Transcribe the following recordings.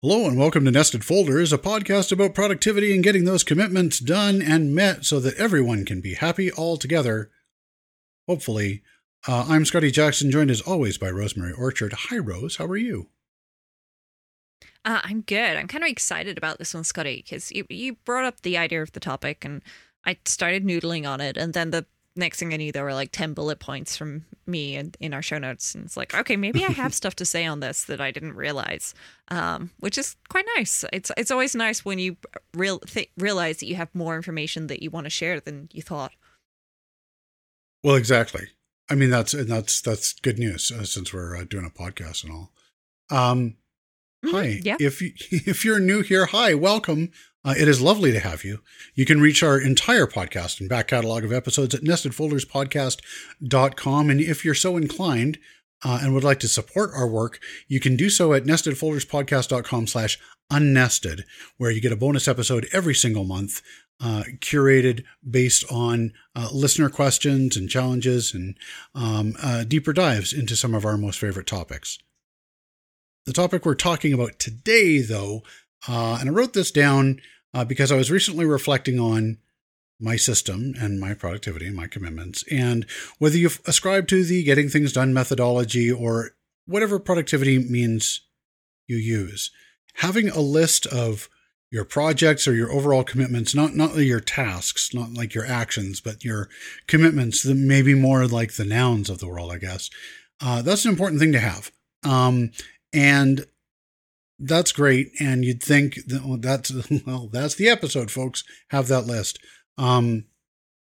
Hello and welcome to Nested Folders, a podcast about productivity and getting those commitments done and met so that everyone can be happy all together. Hopefully. Uh, I'm Scotty Jackson, joined as always by Rosemary Orchard. Hi, Rose. How are you? Uh, I'm good. I'm kind of excited about this one, Scotty, because you, you brought up the idea of the topic and I started noodling on it. And then the next thing I knew, there were like 10 bullet points from me in, in our show notes. And it's like, okay, maybe I have stuff to say on this that I didn't realize, um, which is quite nice. It's it's always nice when you real th- realize that you have more information that you want to share than you thought. Well, exactly. I mean, that's and that's that's good news uh, since we're uh, doing a podcast and all. Um, Mhm, hi. yeah. If you, if you're new here, hi, welcome. Uh, it is lovely to have you. You can reach our entire podcast and back catalog of episodes at nestedfolderspodcast.com. And if you're so inclined uh, and would like to support our work, you can do so at nestedfolderspodcast.com slash unnested, where you get a bonus episode every single month, uh, curated based on uh, listener questions and challenges and um, uh, deeper dives into some of our most favorite topics. The topic we're talking about today, though, uh, and I wrote this down uh, because I was recently reflecting on my system and my productivity and my commitments, and whether you ascribe to the getting things done methodology or whatever productivity means you use. Having a list of your projects or your overall commitments, not not your tasks, not like your actions, but your commitments, that maybe more like the nouns of the world, I guess. Uh, that's an important thing to have. Um, and that's great. And you'd think that well, that's well, that's the episode, folks. Have that list. Um,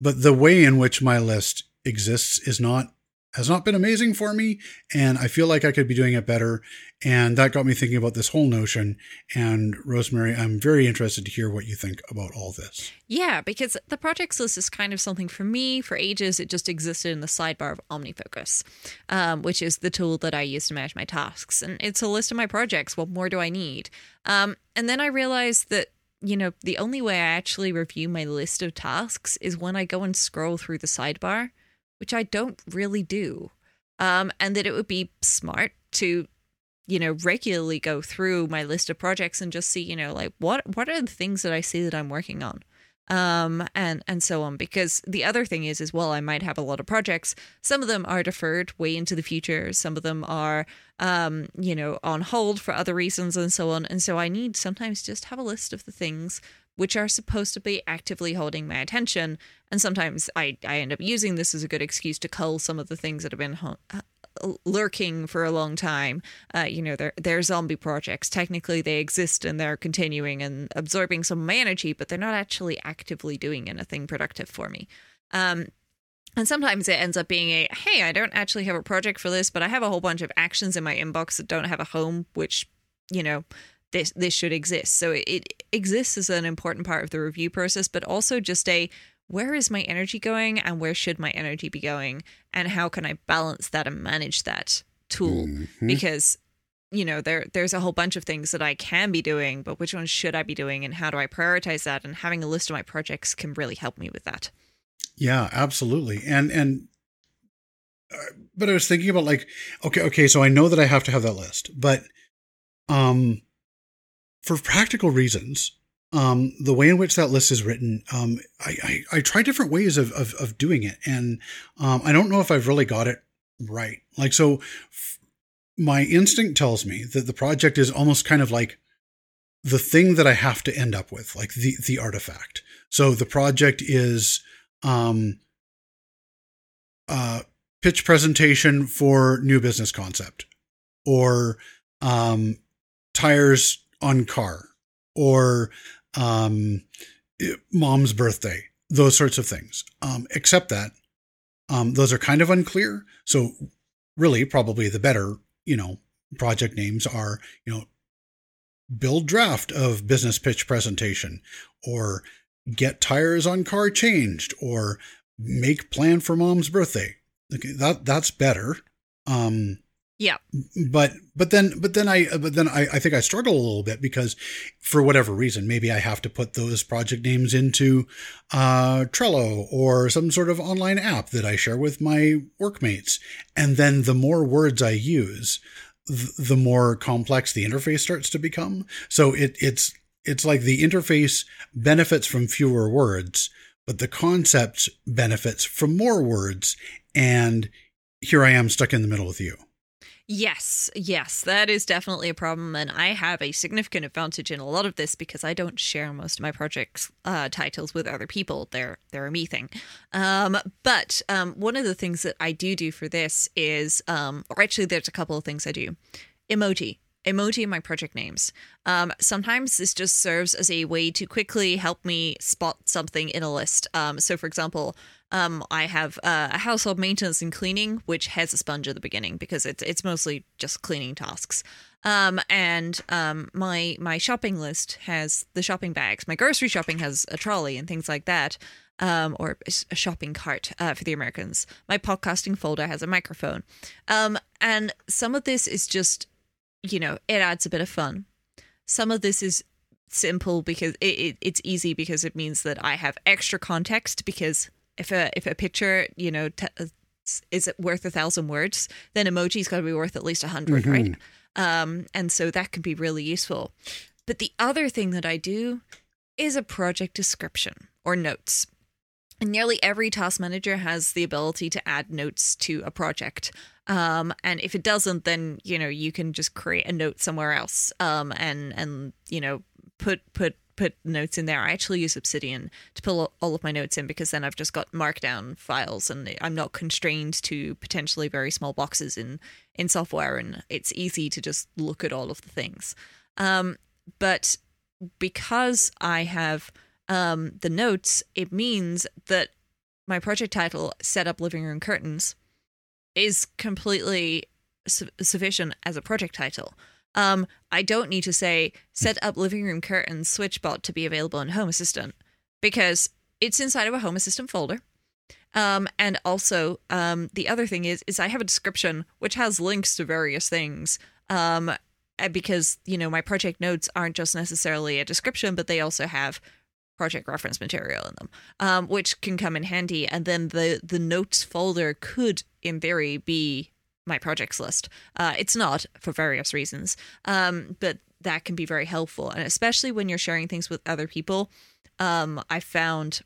but the way in which my list exists is not has not been amazing for me, and I feel like I could be doing it better. And that got me thinking about this whole notion. And Rosemary, I'm very interested to hear what you think about all this. Yeah, because the projects list is kind of something for me. For ages, it just existed in the sidebar of OmniFocus, um, which is the tool that I use to manage my tasks. And it's a list of my projects. What more do I need? Um, and then I realized that, you know, the only way I actually review my list of tasks is when I go and scroll through the sidebar, which I don't really do. Um, and that it would be smart to you know regularly go through my list of projects and just see you know like what what are the things that i see that i'm working on um and and so on. Because the other thing is as well i might have a lot of projects. Some of them are deferred way into the future. Some of them are um you know on hold for other reasons and so on. And so i need sometimes just have a list of the things which are supposed to be actively holding my attention and sometimes i i end up using this as a good excuse to cull some of the things that have been ho- lurking for a long time. Uh, you know, they're they're zombie projects. Technically, they exist and they're continuing and absorbing some of my energy, but they're not actually actively doing anything productive for me. Um, and sometimes it ends up being a hey, I don't actually have a project for this, but I have a whole bunch of actions in my inbox that don't have a home, which you know this this should exist. So it, it exists as an important part of the review process, but also just a where is my energy going and where should my energy be going and how can I balance that and manage that tool Mhm. because you know there there's a whole bunch of things that I can be doing but which ones should I be doing and how do I prioritize that and having a list of my projects can really help me with that. Yeah, absolutely. And and uh, but I was thinking about like okay, okay, so I know that I have to have that list, but um for practical reasons, um the way in which that list is written, um I I, I try different ways of, of of doing it and um I don't know if I've really got it right. Like so f- my instinct tells me that the project is almost kind of like the thing that I have to end up with, like the the artifact. So the project is um uh pitch presentation for new business concept or um tires on car or um mom's birthday those sorts of things. Um except that um those are kind of unclear. So really probably the better you know project names are you know build draft of business pitch presentation or get tires on car changed or make plan for mom's birthday. Okay that that's better. Um Yeah. but but then but then i but then I, I think i struggle a little bit because for whatever reason maybe i have to put those project names into uh trello or some sort of online app that i share with my workmates and then the more words i use th- the more complex the interface starts to become. So it it's it's like the interface benefits from fewer words, but the concept benefits from more words. And here I am stuck in the middle with you. Yes, yes, that is definitely a problem, and I have a significant advantage in a lot of this because I don't share most of my projects uh, titles with other people. They're they're a me thing. Um, but um, one of the things that I do do for this is, um, or actually, there's a couple of things I do. Emoji, emoji in my project names. Um, sometimes this just serves as a way to quickly help me spot something in a list. Um, so, for example, um, I have uh, a household maintenance and cleaning, which has a sponge at the beginning because it's it's mostly just cleaning tasks. Um, and um, my my shopping list has the shopping bags. My grocery shopping has a trolley and things like that. Um, or a shopping cart uh, for the Americans. My podcasting folder has a microphone. Um, and some of this is just, you know, it adds a bit of fun. Some of this is simple because it, it, it's easy because it means that I have extra context because if a if a picture you know t- is it worth a thousand words, then emoji's got to be worth at least a 100 mm-hmm. right? Um, and so that can be really useful. But the other thing that I do is a project description or notes. And nearly every task manager has the ability to add notes to a project. Um, and if it doesn't, then you know you can just create a note somewhere else, um, and and you know put put put notes in there. I actually use Obsidian to pull all of my notes in because then I've just got markdown files and I'm not constrained to potentially very small boxes in in software and it's easy to just look at all of the things. Um, but because I have um, the notes, it means that my project title, Set Up Living Room Curtains, is completely su- sufficient as a project title. Um, I don't need to say set up living room curtains switchbot to be available in Home Assistant because it's inside of a Home Assistant folder. Um, and also, um, the other thing is, is I have a description which has links to various things. Um, because you know my project notes aren't just necessarily a description, but they also have project reference material in them, um, which can come in handy. And then the the notes folder could, in theory, be my projects list. Uh, it's not for various reasons, um, but that can be very helpful, and especially when you're sharing things with other people. Um, I found,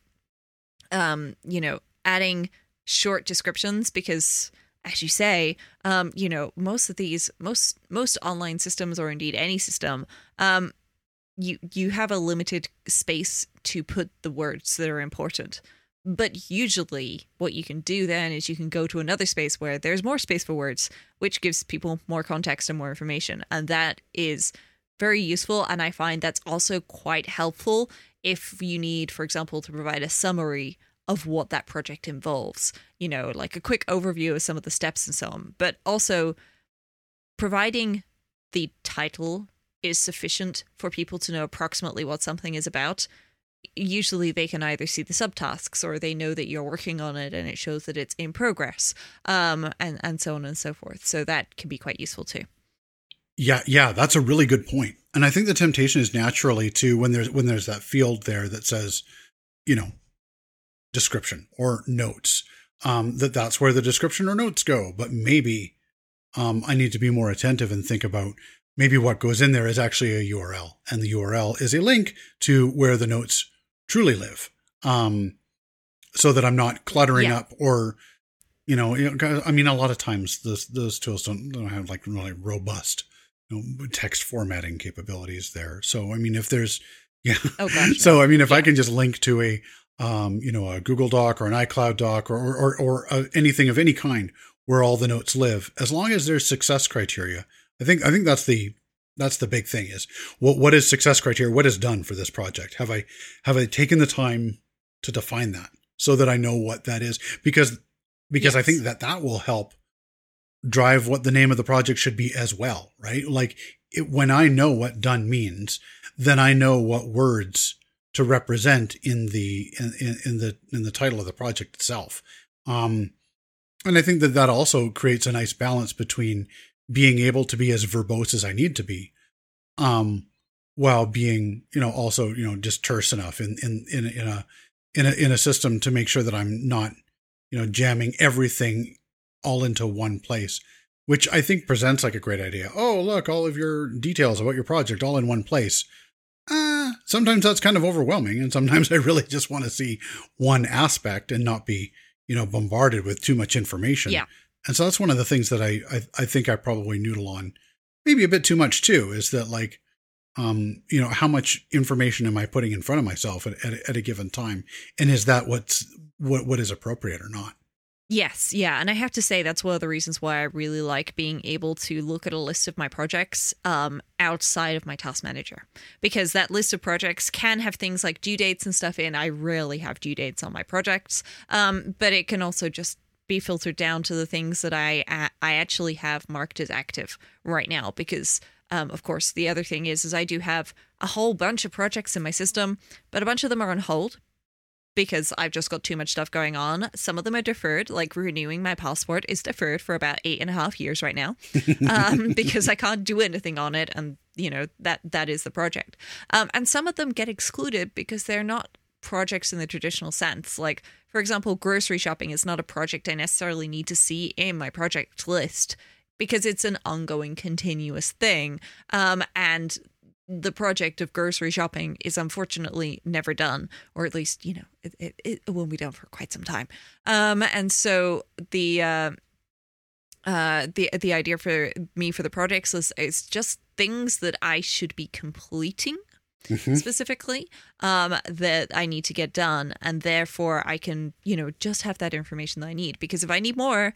um, you know, adding short descriptions because as you say, um, you know, most of these, most most online systems, or indeed any system, um, you you have a limited space to put the words that are important. But usually, what you can do then is you can go to another space where there's more space for words, which gives people more context and more information. And that is very useful. And I find that's also quite helpful if you need, for example, to provide a summary of what that project involves, you know, like a quick overview of some of the steps and so on. But also, providing the title is sufficient for people to know approximately what something is about usually they can either see the subtasks or they know that you're working on it and it shows that it's in progress um, and and so on and so forth. So that can be quite useful too. Yeah yeah that's a really good point. And i think the temptation is naturally to when there's when there's that field there that says you know description or notes um, that that's where the description or notes go. But maybe um, i need to be more attentive and think about maybe what goes in there is actually a url and the url is a link to where the notes truly live. Um, so that I'm not cluttering yeah. up or, you know, I mean, a lot of times those, those tools don't, don't have like really robust you know, text formatting capabilities there. So, I mean, if there's, yeah. Oh, gosh, so, I mean, if yeah. I can just link to a, um, you know, a Google Doc or an iCloud Doc or, or, or, or uh, anything of any kind where all the notes live, as long as there's success criteria, I think, I think that's the, that's the big thing is what what is success criteria? What is done for this project? Have i have i taken the time to define that so that i know what that is? Because because yes. i think that that will help drive what the name of the project should be as well right? Like it, when i know what done means then i know what words to represent in the in, in the in the title of the project itself. Um and i think that that also creates a nice balance between being able to be as verbose as I need to be, um, while being, you know, also, you know, just terse enough in, in, in, in a, in a, in a system to make sure that I'm not, you know, jamming everything all into one place. which I think presents like a great idea. Oh, look, all of your details about your project all in one place. Uh, sometimes that's kind of overwhelming, and sometimes I really just want to see one aspect and not be, you know, bombarded with too much information. Yeah. And so that's one of the things that I, I, I think I probably noodle on maybe a bit too much too, is that like, um, you know, how much information am I putting in front of myself at, at, at a given time? And is that what's, what, what is appropriate or not? Yes, yeah, and I have to say that's one of the reasons why I really like being able to look at a list of my projects um, outside of my task manager because that list of projects can have things like due dates and stuff in. I rarely have due dates on my projects, um, but it can also just be filtered down to the things that I I actually have marked as active right now because um, of course the other thing is is I do have a whole bunch of projects in my system, but a bunch of them are on hold because I've just got too much stuff going on. Some of them are deferred, like renewing my passport is deferred for about eight and a half years right now, um, because I can't do anything on it, and you know that that is the project. Um, and some of them get excluded because they're not projects in the traditional sense. Like for example, grocery shopping is not a project I necessarily need to see in my project list because it's an ongoing, continuous thing. Um, and the project of grocery shopping is unfortunately never done, or at least you know it, it, it won't be done for quite some time. Um, and so the uh, uh, the the idea for me for the projects is is just things that I should be completing. Mm-hmm. specifically um, that I need to get done, and therefore I can, you know, just have that information that I need. Because if I need more,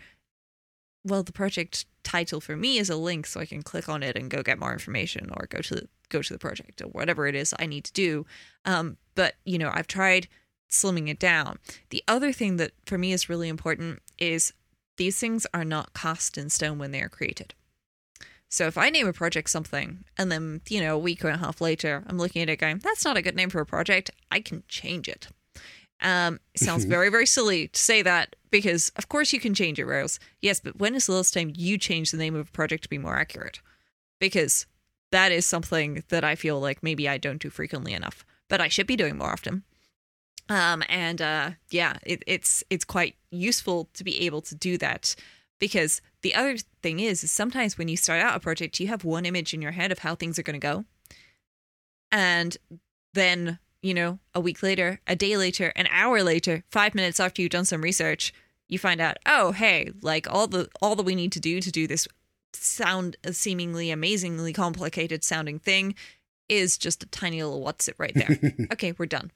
well, the project title for me is a link, so I can click on it and go get more information, or go to the go to the project or whatever it is I need to do. Um, but you know, I've tried slimming it down. The other thing that for me is really important is these things are not cast in stone when they are created. So if I name a project something and then, you know, a week and a half later, I'm looking at it going, that's not a good name for a project, I can change it. Um, it sounds very, very silly to say that because, of course, you can change it, Rose. Yes, but when is the last time you changed the name of a project to be more accurate? Because that is something that I feel like maybe I don't do frequently enough, but I should be doing more often. Um, and uh, yeah, it, it's it's quite useful to be able to do that because the other thing is, is sometimes when you start out a project, you have one image in your head of how things are going to go, and then you know a week later, a day later, an hour later, five minutes after you've done some research, you find out, oh hey, like all the all that we need to do to do this sound a seemingly amazingly complicated sounding thing is just a tiny little what's it right there. okay, we're done.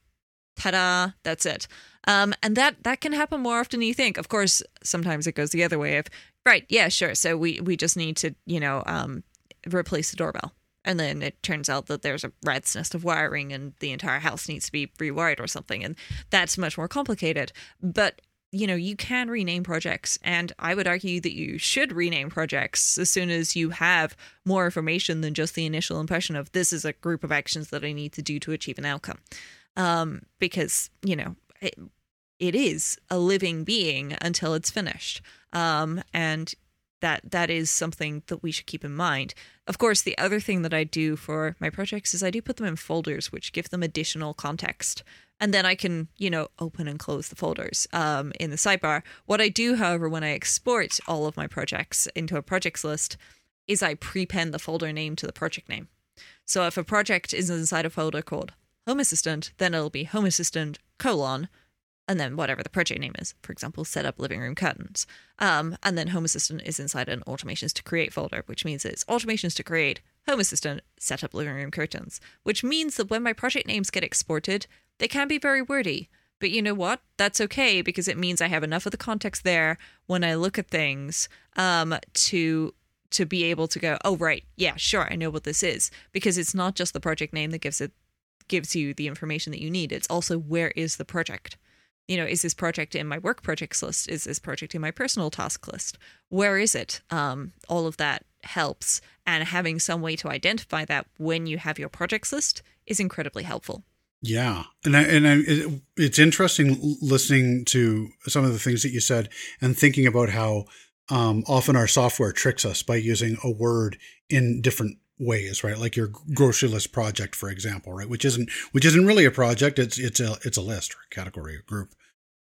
Ta-da, that's it. Um, and that that can happen more often than you think. Of course, sometimes it goes the other way of right, yeah, sure. So we we just need to, you know, um, replace the doorbell. And then it turns out that there's a rat's nest of wiring and the entire house needs to be rewired or something. And that's much more complicated. But you know, you can rename projects, and I would argue that you should rename projects as soon as you have more information than just the initial impression of this is a group of actions that I need to do to achieve an outcome. Um, because, you know, it, it is a living being until it's finished. Um, and that that is something that we should keep in mind. Of course, the other thing that I do for my projects is I do put them in folders, which give them additional context and then I can, you know, open and close the folders um, in the sidebar. What I do, however, when I export all of my projects into a projects list is I prepend the folder name to the project name. So if a project is inside a folder called Home Assistant, then it'll be Home Assistant colon and then whatever the project name is. For example, set up living room curtains. Um, and then Home Assistant is inside an automations to create folder, which means it's automations to create Home Assistant set up living room curtains, which means that when my project names get exported, they can be very wordy. But you know what? That's okay because it means I have enough of the context there when I look at things um, to to be able to go, oh right, yeah, sure, I know what this is because it's not just the project name that gives it gives you the information that you need. It's also where is the project. You know, is this project in my work projects list? Is this project in my personal task list? Where is it? Um, all of that helps, and having some way to identify that when you have your projects list is incredibly helpful. Yeah, and I, and I, it, it's interesting listening to some of the things that you said and thinking about how um, often our software tricks us by using a word in different ways, right? Like your grocery list project, for example, right? Which isn't which isn't really a project. It's it's a it's a list or a category or group,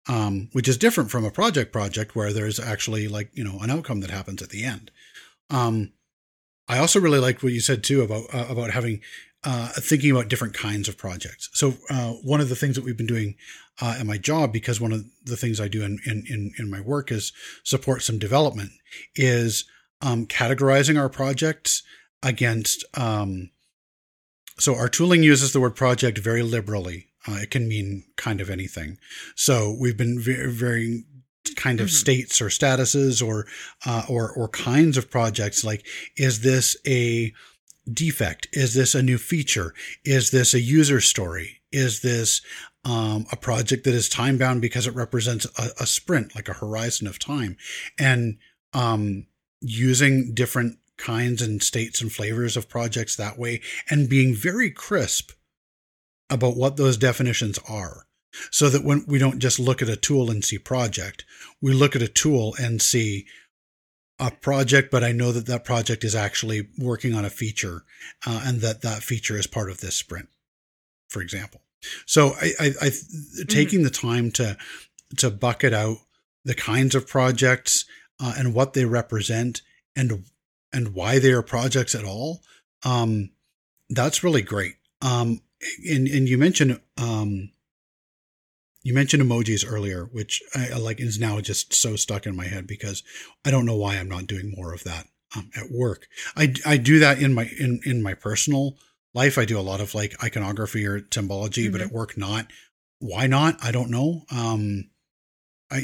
um, which is different from a project project where there's actually like you know an outcome that happens at the end. Um, I also really liked what you said too about uh, about having uh, thinking about different kinds of projects. So uh, one of the things that we've been doing uh, at my job, because one of the things I do in in in, in my work is support some development, is um, categorizing our projects against. Um, so our tooling uses the word project very liberally. Uh, it can mean kind of anything. So we've been very, very kind of mm-hmm. states or statuses or uh, or or kinds of projects. Like, is this a defect? Is this a new feature? Is this a user story? Is this um, a project that is time bound because it represents a, a, sprint, like a horizon of time? And um, using different kinds and states and flavors of projects that way and being very crisp about what those definitions are so that when we don't just look at a tool and see project, we look at a tool and see a project, but I know that that project is actually working on a feature uh, and that that feature is part of this sprint, for example. So I, I, I mm-hmm. taking the time to to bucket out the kinds of projects uh, and what they represent and and why they are projects at all. Um, that's really great. Um, and and you mentioned um, you mentioned emojis earlier, which I, like is now just so stuck in my head because I don't know why I'm not doing more of that um, at work. I, I do that in my in in my personal life. I do a lot of like iconography or symbology, mm-hmm. but at work not. Why not? I don't know. Um, I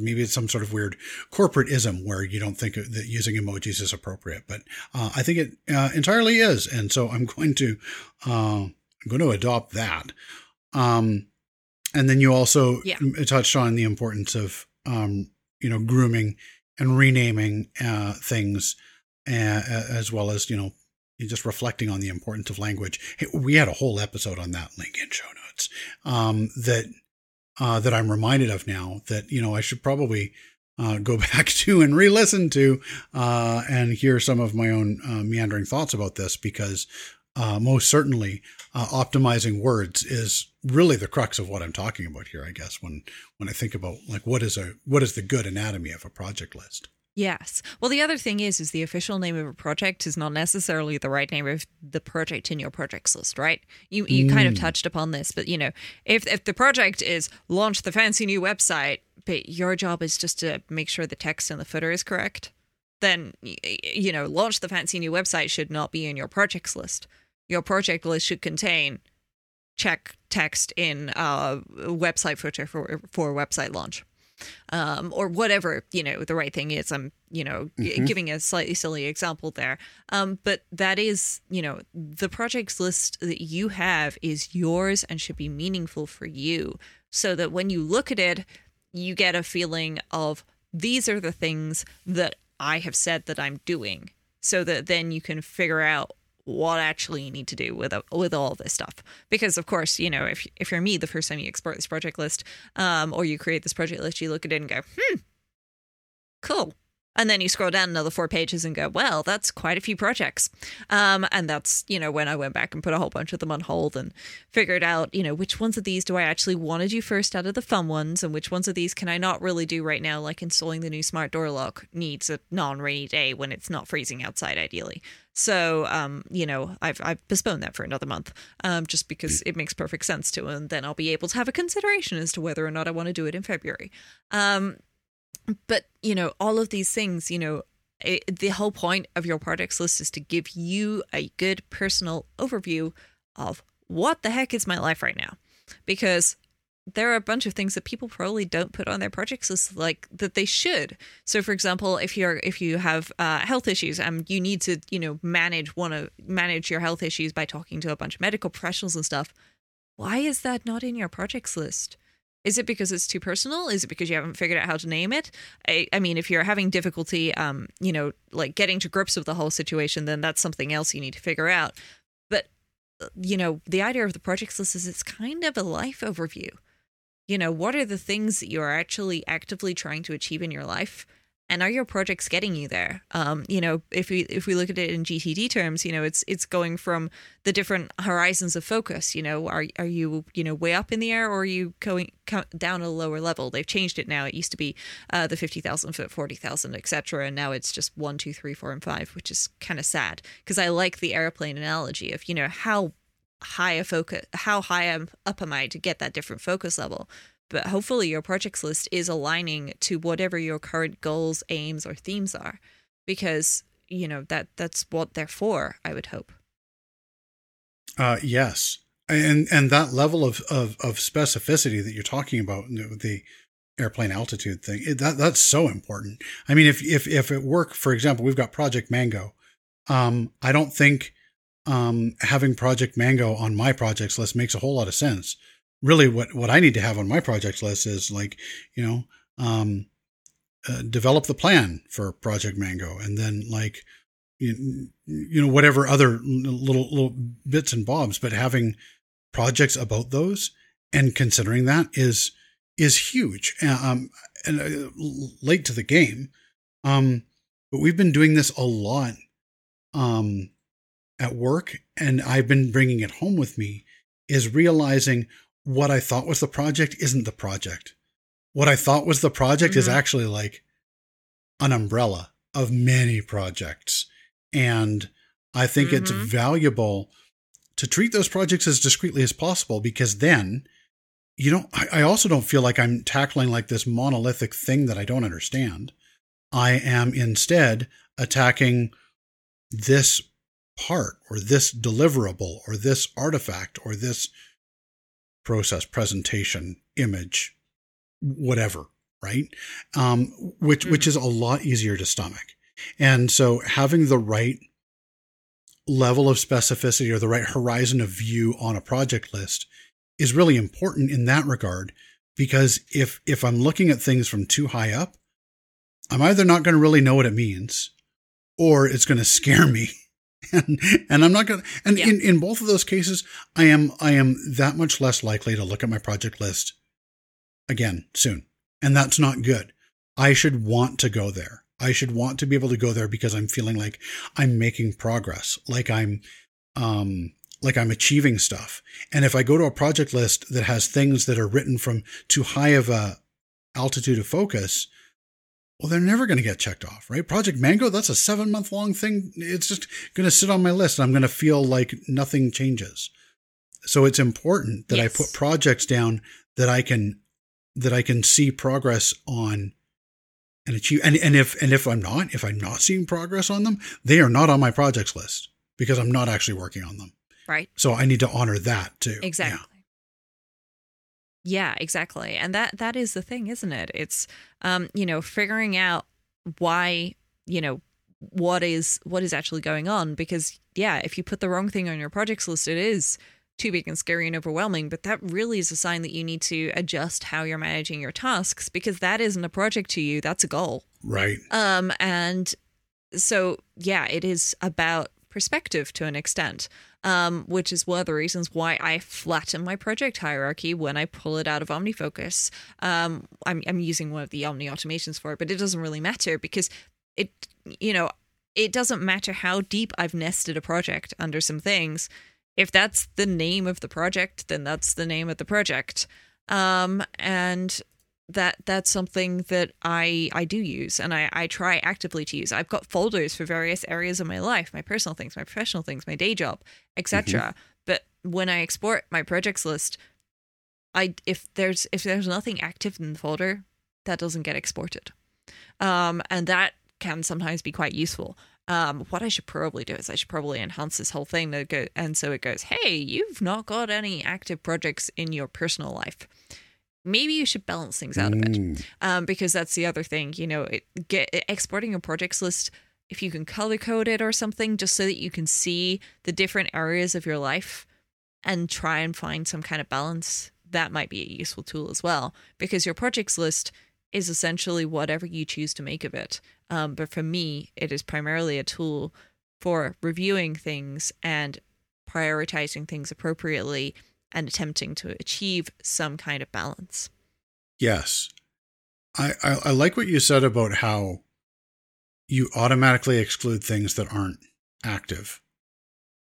maybe it's some sort of weird corporateism where you don't think that using emojis is appropriate, but uh, I think it uh, entirely is, and so I'm going to uh, I'm going to adopt that. Um, and then you also yeah. touched on the importance of, um, you know, grooming and renaming uh, things, uh, as well as you know, just reflecting on the importance of language. We had a whole episode on that link in show notes um, that uh, that I'm reminded of now. That you know, I should probably uh, go back to and re-listen to uh, and hear some of my own uh, meandering thoughts about this because uh, most certainly uh, optimizing words is really the crux of what I'm talking about here. I guess when when I think about like what is a what is the good anatomy of a project list. Yes. Well, the other thing is, is the official name of a project is not necessarily the right name of the project in your projects list, right? You you mm. kind of mm. touched upon this, but you know, if if the project is launch the fancy new website, but your job is just to make sure the text in the footer is correct, then you know, launch the fancy new website should not be in your projects list your project list should contain check text in a website footer for for website launch um, or whatever you know the right thing is i'm you know mm-hmm. giving a slightly silly example there. Um, but that is you know the projects list that you have is yours and should be meaningful for you. So that when you look at it you get a feeling of these are the things that i have said that i'm doing. So that then you can figure out what actually you need to do with with all this stuff. Because of course, you know, if if you're me, the first time you export this project list, um, or you create this project list, you look at it and go, hmm, cool. And then you scroll down another four pages and go, well, that's quite a few projects. Um, and that's, you know, when I went back and put a whole bunch of them on hold and figured out, you know, which ones of these do I actually want to do first out of the fun ones and which ones of these can I not really do right now, like installing the new smart door lock needs a non rainy day when it's not freezing outside, ideally. So, um, you know, I've, I've postponed that for another month um, just because it makes perfect sense to, and then I'll be able to have a consideration as to whether or not I want to do it in February. Um, but you know all of these things you know it, the whole point of your projects list is to give you a good personal overview of what the heck is my life right now because there are a bunch of things that people probably don't put on their projects list like that they should so for example if you're if you have uh, health issues and um, you need to you know manage one of manage your health issues by talking to a bunch of medical professionals and stuff why is that not in your projects list is it because it's too personal? Is it because you haven't figured out how to name it? I, I mean, if you're having difficulty, um, you know, like getting to grips with the whole situation, then that's something else you need to figure out. But, uh, you know, the idea of the projects list is it's kind of a life overview. You know, what are the things that you are actually actively trying to achieve in your life? and are your projects getting you there? Um, you know if we if we look at it in gtd terms you know it's it's going from the different horizons of focus you know are are you you know way up in the air or are you going down a lower level? They've changed it now. It used to be uh, the 50000 foot 40000 etc and now it's just one two three four and five which is kind of sad because i like the airplane analogy of you know how high a focus how high am up am i to get that different focus level? But hopefully your projects list is aligning to whatever your current goals aims or themes are. Because you know that that's what they're for i would hope. Uh yes. And and that level of of, of specificity that you're talking about the airplane altitude thing it, that that's so important. I mean if if if it work for example we've got project mango. Um i don't think um having project mango on my projects list makes a whole lot of sense really what what I need to have on my projects list is like you know um, uh, develop the plan for Project Mango, and then like you, you know whatever other little little bits and bobs, but having projects about those and considering that is is huge. Um, and uh, late to the game, um, but we've been doing this a lot um, at work, and I've been bringing it home with me. Is realizing what I thought was the project isn't the project. What I thought was the project mm-hmm. is actually like an umbrella of many projects. And I think mm-hmm. it's valuable to treat those projects as discretely as possible because then you know I, I also don't feel like I'm tackling like this monolithic thing that I don't understand. I am instead attacking this part or this deliverable or this artifact or this process, presentation, image, whatever, right? Um, which mm-hmm. which is a lot easier to stomach. And so having the right level of specificity or the right horizon of view on a project list is really important in that regard because if if I'm looking at things from too high up, I'm either not going to really know what it means or it's going to scare me and and I'm not going to and yeah. in in both of those cases I am I am that much less likely to look at my project list again soon. And that's not good. I should want to go there. I should want to be able to go there because I'm feeling like I'm making progress, like I'm um like I'm achieving stuff. And if I go to a project list that has things that are written from too high of a altitude of focus, well, they're never going to get checked off, right? Project Mango, that's a seven month long thing. It's just going to sit on my list and I'm going to feel like nothing changes. So it's important that yes. I put projects down that I can, that I can see progress on and achieve. And, and if, and if I'm not, if I'm not seeing progress on them, they are not on my projects list because I'm not actually working on them. Right. So I need to honor that too. Exactly. Yeah. Yeah, exactly. And that that is the thing, isn't it? It's um, you know, figuring out why, you know, what is what is actually going on because yeah, if you put the wrong thing on your projects list it is too big and scary and overwhelming, but that really is a sign that you need to adjust how you're managing your tasks because that isn't a project to you, that's a goal. Right. Um and so yeah, it is about perspective to an extent um, which is one of the reasons why I flatten my project hierarchy when I pull it out of OmniFocus. Um, I'm, I'm using one of the Omni automations for it, but it doesn't really matter because it, you know, it doesn't matter how deep I've nested a project under some things. If that's the name of the project, then that's the name of the project. Um, and that that's something that I I do use and I, I try actively to use. I've got folders for various areas of my life, my personal things, my professional things, my day job, etc. Mm-hmm. But when I export my projects list, I if there's if there's nothing active in the folder, that doesn't get exported. Um, and that can sometimes be quite useful. Um, what I should probably do is I should probably enhance this whole thing to go, and so it goes, hey, you've not got any active projects in your personal life maybe you should balance things out a bit mm. um, because that's the other thing you know it, get exporting a projects list if you can color code it or something just so that you can see the different areas of your life and try and find some kind of balance that might be a useful tool as well because your projects list is essentially whatever you choose to make of it um, but for me it is primarily a tool for reviewing things and prioritizing things appropriately and attempting to achieve some kind of balance. Yes. I, I, I like what you said about how you automatically exclude things that aren't active.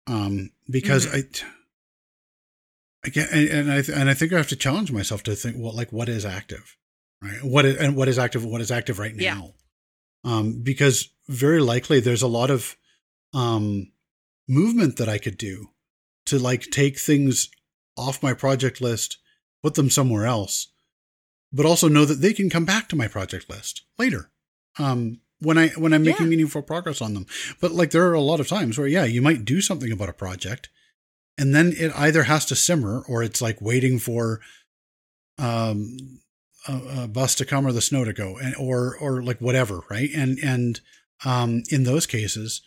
Um, because Mhm. I, again, and, and I th- and I think I have to challenge myself to think, well, like what is active, right? What is, and what is active? What is active right Yeah. now? Um, because very likely there's a lot of um movement that I could do to like take things off my project list, put them somewhere else, but also know that they can come back to my project list later. Um, when I when I'm making Yeah. meaningful progress on them. But like there are a lot of times where yeah, you might do something about a project and then it either has to simmer or it's like waiting for um a, a bus to come or the snow to go and or or like whatever, right? And and um in those cases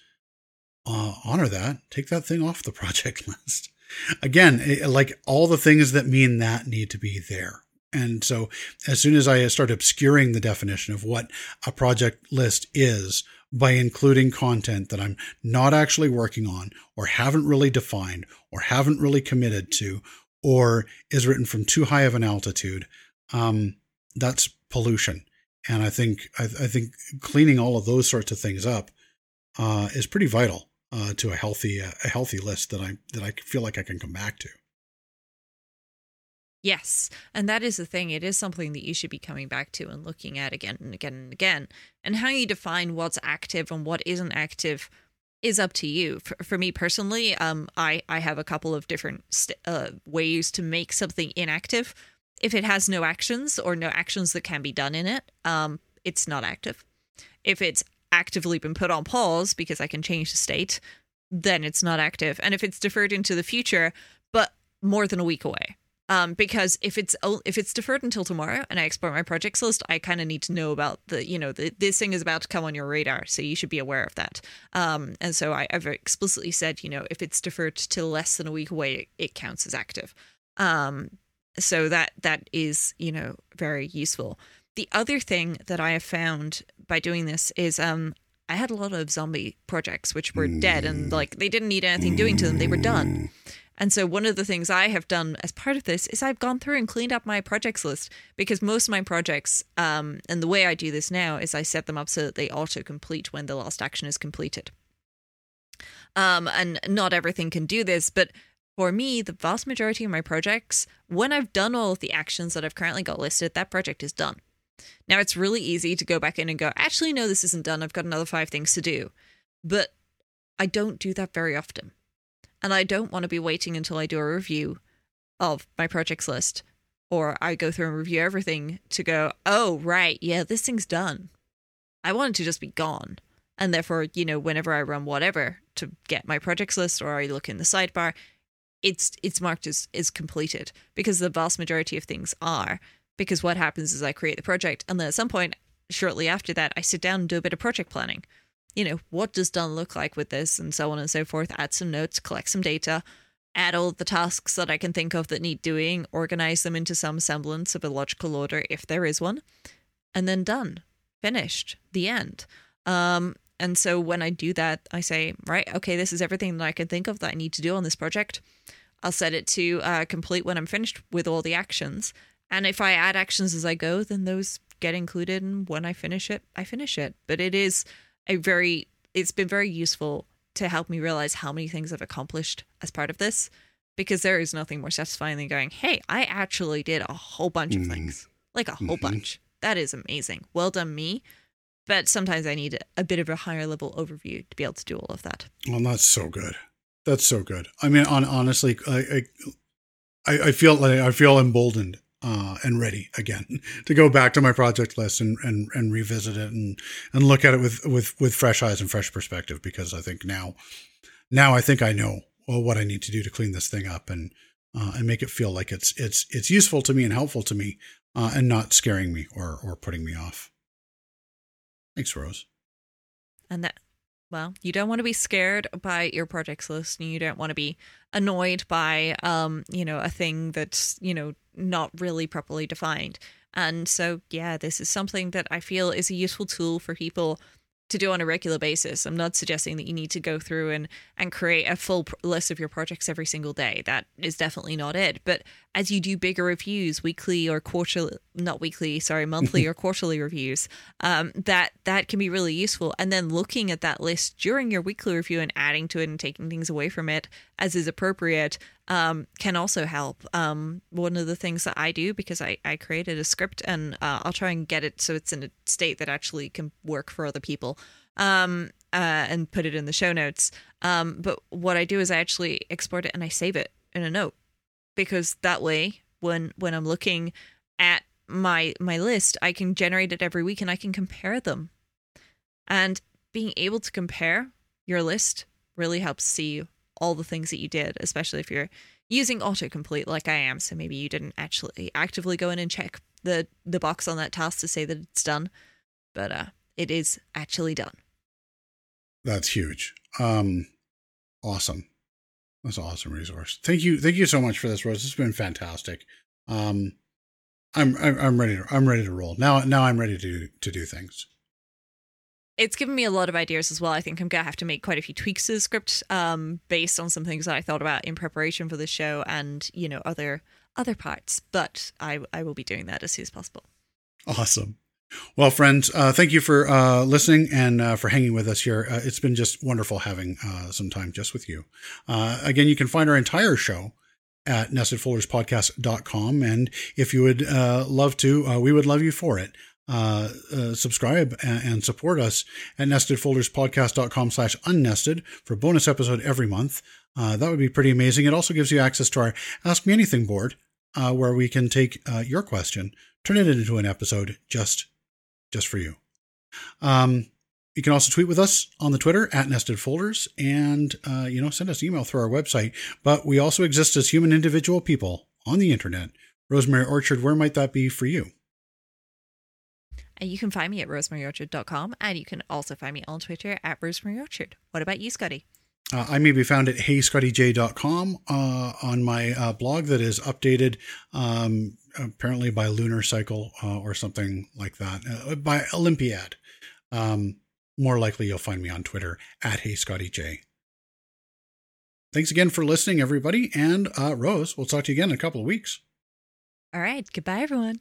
uh, honor that. Take that thing off the project list. Again, like all the things that mean that need to be there. And so, as soon as I start obscuring the definition of what a project list is by including content that I'm not actually working on, or haven't really defined, or haven't really committed to, or is written from too high of an altitude, um, that's pollution. And I think I, I think cleaning all of those sorts of things up uh, is pretty vital uh, to a healthy uh, a healthy list that I that I feel like I can come back to. Yes. And that is the thing. It is something that you should be coming back to and looking at again and again and again. And how you define what's active and what isn't active is up to you. For, for me personally, um, I, I have a couple of different st- uh, ways to make something inactive. If it has no actions or no actions that can be done in it, um, it's not active. If it's actively been put on pause because I can change the state, then it's not active. And if it's deferred into the future, but more than a week away, um, because if it's if it's deferred until tomorrow and I export my projects list, I kind of need to know about the you know the, this thing is about to come on your radar, so you should be aware of that. Um, and so I, I've explicitly said you know if it's deferred to less than a week away, it, it counts as active. Um, so that that is you know very useful. The other thing that I have found by doing this is um, I had a lot of zombie projects which were dead and like they didn't need anything doing to them; they were done. And so one of the things I have done as part of this is I've gone through and cleaned up my projects list because most of my projects, um, and the way I do this now is I set them up so that they auto complete when the last action is completed. Um, and not everything can do this, but for me, the vast majority of my projects, when I've done all of the actions that I've currently got listed, that project is done. Now it's really easy to go back in and go, actually, no, this isn't done. I've got another five things to do. But I don't do that very often and I don't want to be waiting until I do a review of my projects list or I go through and review everything to go, oh, right, yeah, this thing's done. I want it to just be gone. And therefore, you know, whenever I run whatever to get my projects list or I look in the sidebar, it's it's marked as is completed because the vast majority of things are. Because what happens is I create the project and then at some point shortly after that I sit down and do a bit of project planning you know, what does done look like with this and so on and so forth, add some notes, collect some data, add all the tasks that I can think of that need doing, organize them into some semblance of a logical order if there is one, and then done, finished, the end. Um, and so when I do that, I say, right, okay, this is everything that I can think of that I need to do on this project. I'll set it to uh, complete when I'm finished with all the actions. And if I add actions as I go, then those get included. And when I finish it, I finish it. But it is a very it's been very useful to help me realize how many things I've accomplished as part of this because there is nothing more satisfying than going, "Hey, I actually did a whole bunch of Mhm. things." Like a whole Mhm. bunch. That is amazing. Well done me. But sometimes I need a bit of a higher level overview to be able to do all of that. Well, that's so good. That's so good. I mean, on honestly, I I, I feel like I feel emboldened uh, and ready again to go back to my project list and, and, and revisit it and, and look at it with, with, with fresh eyes and fresh perspective because I think now, now I think I know well, what I need to do to clean this thing up and, uh, and make it feel like it's, it's, it's useful to me and helpful to me uh, and not scaring me or, or putting me off. Thanks, Rose. And that, well, you don't want to be scared by your projects list, and you don't want to be annoyed by, um, you know, a thing that's, you know, not really properly defined. And so, yeah, this is something that I feel is a useful tool for people to do on a regular basis. I'm not suggesting that you need to go through and and create a full list of your projects every single day. That is definitely not it. But as you do bigger reviews, weekly or quarterly, not weekly, sorry, monthly or quarterly reviews, um, that that can be really useful. And then looking at that list during your weekly review and adding to it and taking things away from it as is appropriate um, can also help. Um, one of the things that I do because I, I created a script and uh, I'll try and get it so it's in a state that actually can work for other people um, uh, and put it in the show notes. Um, but what I do is I actually export it and I save it in a note because that way when when I'm looking at my my list, I can generate it every week and I can compare them. And being able to compare your list really helps see all the things that you did, especially if you're using autocomplete like I am. So maybe you didn't actually actively go in and check the the box on that task to say that it's done, but uh, it is actually done. That's huge. Um, awesome. That's an awesome resource. Thank you. Thank you so much for this, Rose. It's been fantastic. Um, I'm, I'm, I'm ready to, I'm ready to roll now. Now I'm ready to, to do things. It's given me a lot of ideas as well. I think I'm gonna have to make quite a few tweaks to the script, um, based on some things that I thought about in preparation for the show, and you know other other parts. But I I will be doing that as soon as possible. Awesome. Well, friends, uh, thank you for uh, listening and uh, for hanging with us here. Uh, it's been just wonderful having uh, some time just with you. Uh, again, you can find our entire show at nestedfolderspodcast.com. And if you would love to, we would love you for it. subscribe and, and, support us at nestedfolderspodcast.com slash unnested for bonus episode every month. that would be pretty amazing. It also gives you access to our Ask Me Anything board, where we can take your question, turn it into an episode just just for you. Um, you can also tweet with us on the Twitter at Nested Folders, and uh, you know send us email through our website. But we also exist as human individual people on the internet. Rosemary Orchard, where might that be for you? And you can find me at rosemaryorchard.com, and you can also find me on Twitter at rosemaryorchard. What about you, Scotty? Uh, I may be found at heyscottyj.com uh, on my uh, blog that is updated um, apparently by lunar cycle uh, or something like that, uh, by Olympiad. Um, more likely you'll find me on Twitter at heyscottyj. Thanks again for listening, everybody. And uh, Rose, we'll talk to you again in a couple of weeks. All right. Goodbye, everyone.